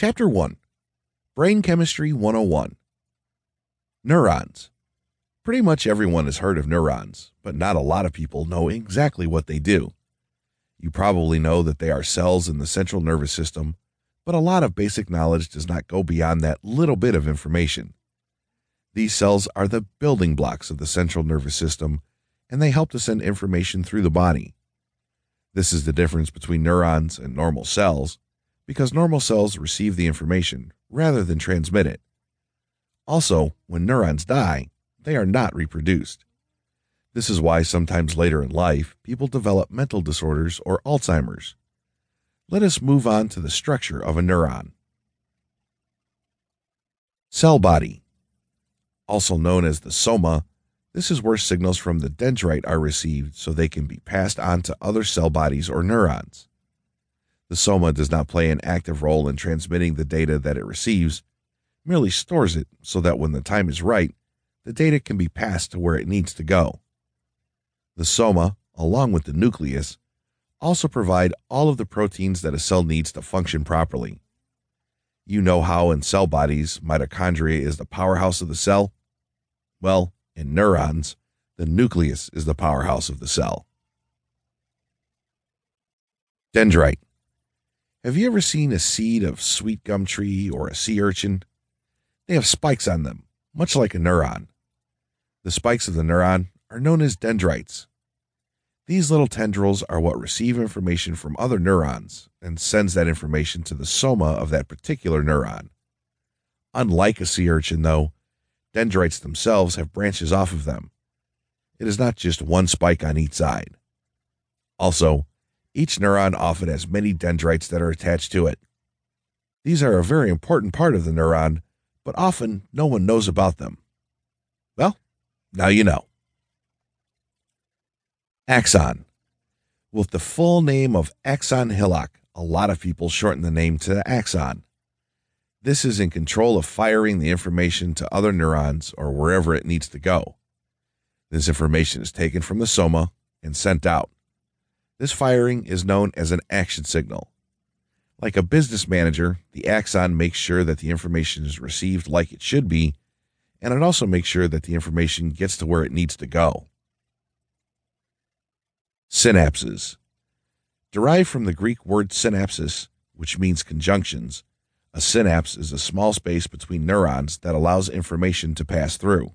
Chapter 1 Brain Chemistry 101 Neurons. Pretty much everyone has heard of neurons, but not a lot of people know exactly what they do. You probably know that they are cells in the central nervous system, but a lot of basic knowledge does not go beyond that little bit of information. These cells are the building blocks of the central nervous system, and they help to send information through the body. This is the difference between neurons and normal cells, because normal cells receive the information rather than transmit it. Also, when neurons die, they are not reproduced. This is why sometimes later in life people develop mental disorders or Alzheimer's. Let us move on to the structure of a neuron. Cell body. Also known as the soma, this is where signals from the dendrite are received so they can be passed on to other cell bodies or neurons. The soma does not play an active role in transmitting the data that it receives, merely stores it so that when the time is right, the data can be passed to where it needs to go. The soma, along with the nucleus, also provide all of the proteins that a cell needs to function properly. You know how in cell bodies mitochondria is the powerhouse of the cell? Well, in neurons, the nucleus is the powerhouse of the cell. Dendrite. Have you ever seen a seed of sweet gum tree or a sea urchin? They have spikes on them, much like a neuron. The spikes of the neuron are known as dendrites. These little tendrils are what receive information from other neurons and sends that information to the soma of that particular neuron. Unlike a sea urchin, though, dendrites themselves have branches off of them. It is not just one spike on each side. Also, each neuron often has many dendrites that are attached to it. These are a very important part of the neuron, but often no one knows about them. Well, now you know. Axon. With the full name of axon hillock, a lot of people shorten the name to axon. This is in control of firing the information to other neurons or wherever it needs to go. This information is taken from the soma and sent out. This firing is known as an action signal. Like a business manager, the axon makes sure that the information is received like it should be, and it also makes sure that the information gets to where it needs to go. Synapses. Derived from the Greek word synapsis, which means conjunctions, a synapse is a small space between neurons that allows information to pass through.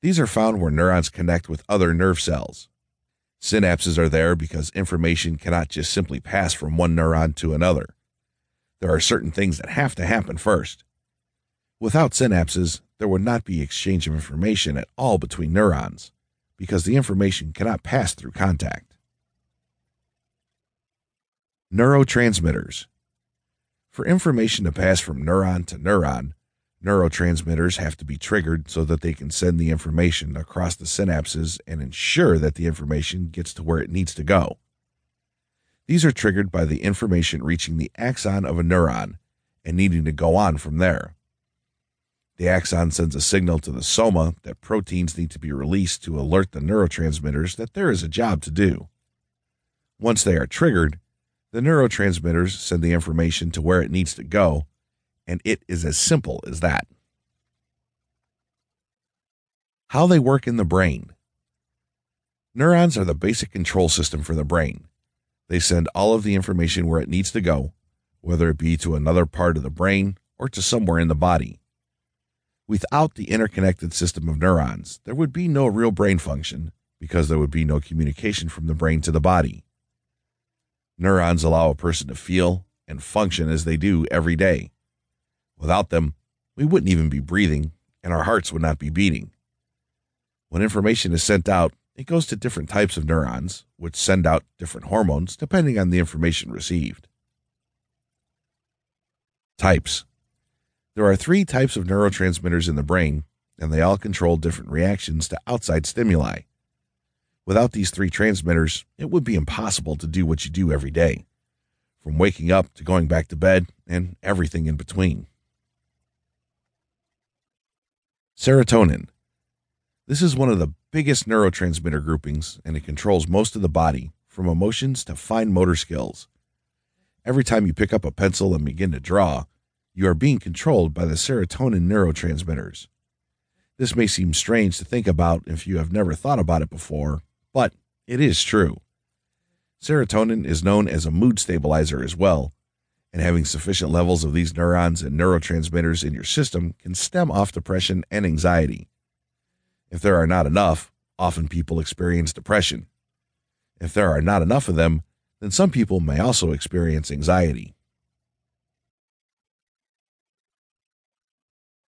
These are found where neurons connect with other nerve cells. Synapses are there because information cannot just simply pass from one neuron to another. There are certain things that have to happen first. Without synapses, there would not be exchange of information at all between neurons because the information cannot pass through contact. Neurotransmitters. For information to pass from neuron to neuron, neurotransmitters have to be triggered so that they can send the information across the synapses and ensure that the information gets to where it needs to go. These are triggered by the information reaching the axon of a neuron and needing to go on from there. The axon sends a signal to the soma that proteins need to be released to alert the neurotransmitters that there is a job to do. Once they are triggered, the neurotransmitters send the information to where it needs to go, and it is as simple as that. How they work in the brain. Neurons are the basic control system for the brain. They send all of the information where it needs to go, whether it be to another part of the brain or to somewhere in the body. Without the interconnected system of neurons, there would be no real brain function because there would be no communication from the brain to the body. Neurons allow a person to feel and function as they do every day. Without them, we wouldn't even be breathing and our hearts would not be beating. When information is sent out, it goes to different types of neurons, which send out different hormones depending on the information received. Types there are three types of neurotransmitters in the brain, and they all control different reactions to outside stimuli. Without these three transmitters, it would be impossible to do what you do every day, from waking up to going back to bed and everything in between. Serotonin. This is one of the biggest neurotransmitter groupings, and it controls most of the body, from emotions to fine motor skills. Every time you pick up a pencil and begin to draw, you are being controlled by the serotonin neurotransmitters. This may seem strange to think about if you have never thought about it before, but it is true. Serotonin is known as a mood stabilizer as well, and having sufficient levels of these neurons and neurotransmitters in your system can stem off depression and anxiety. If there are not enough, often people experience depression. If there are not enough of them, then some people may also experience anxiety.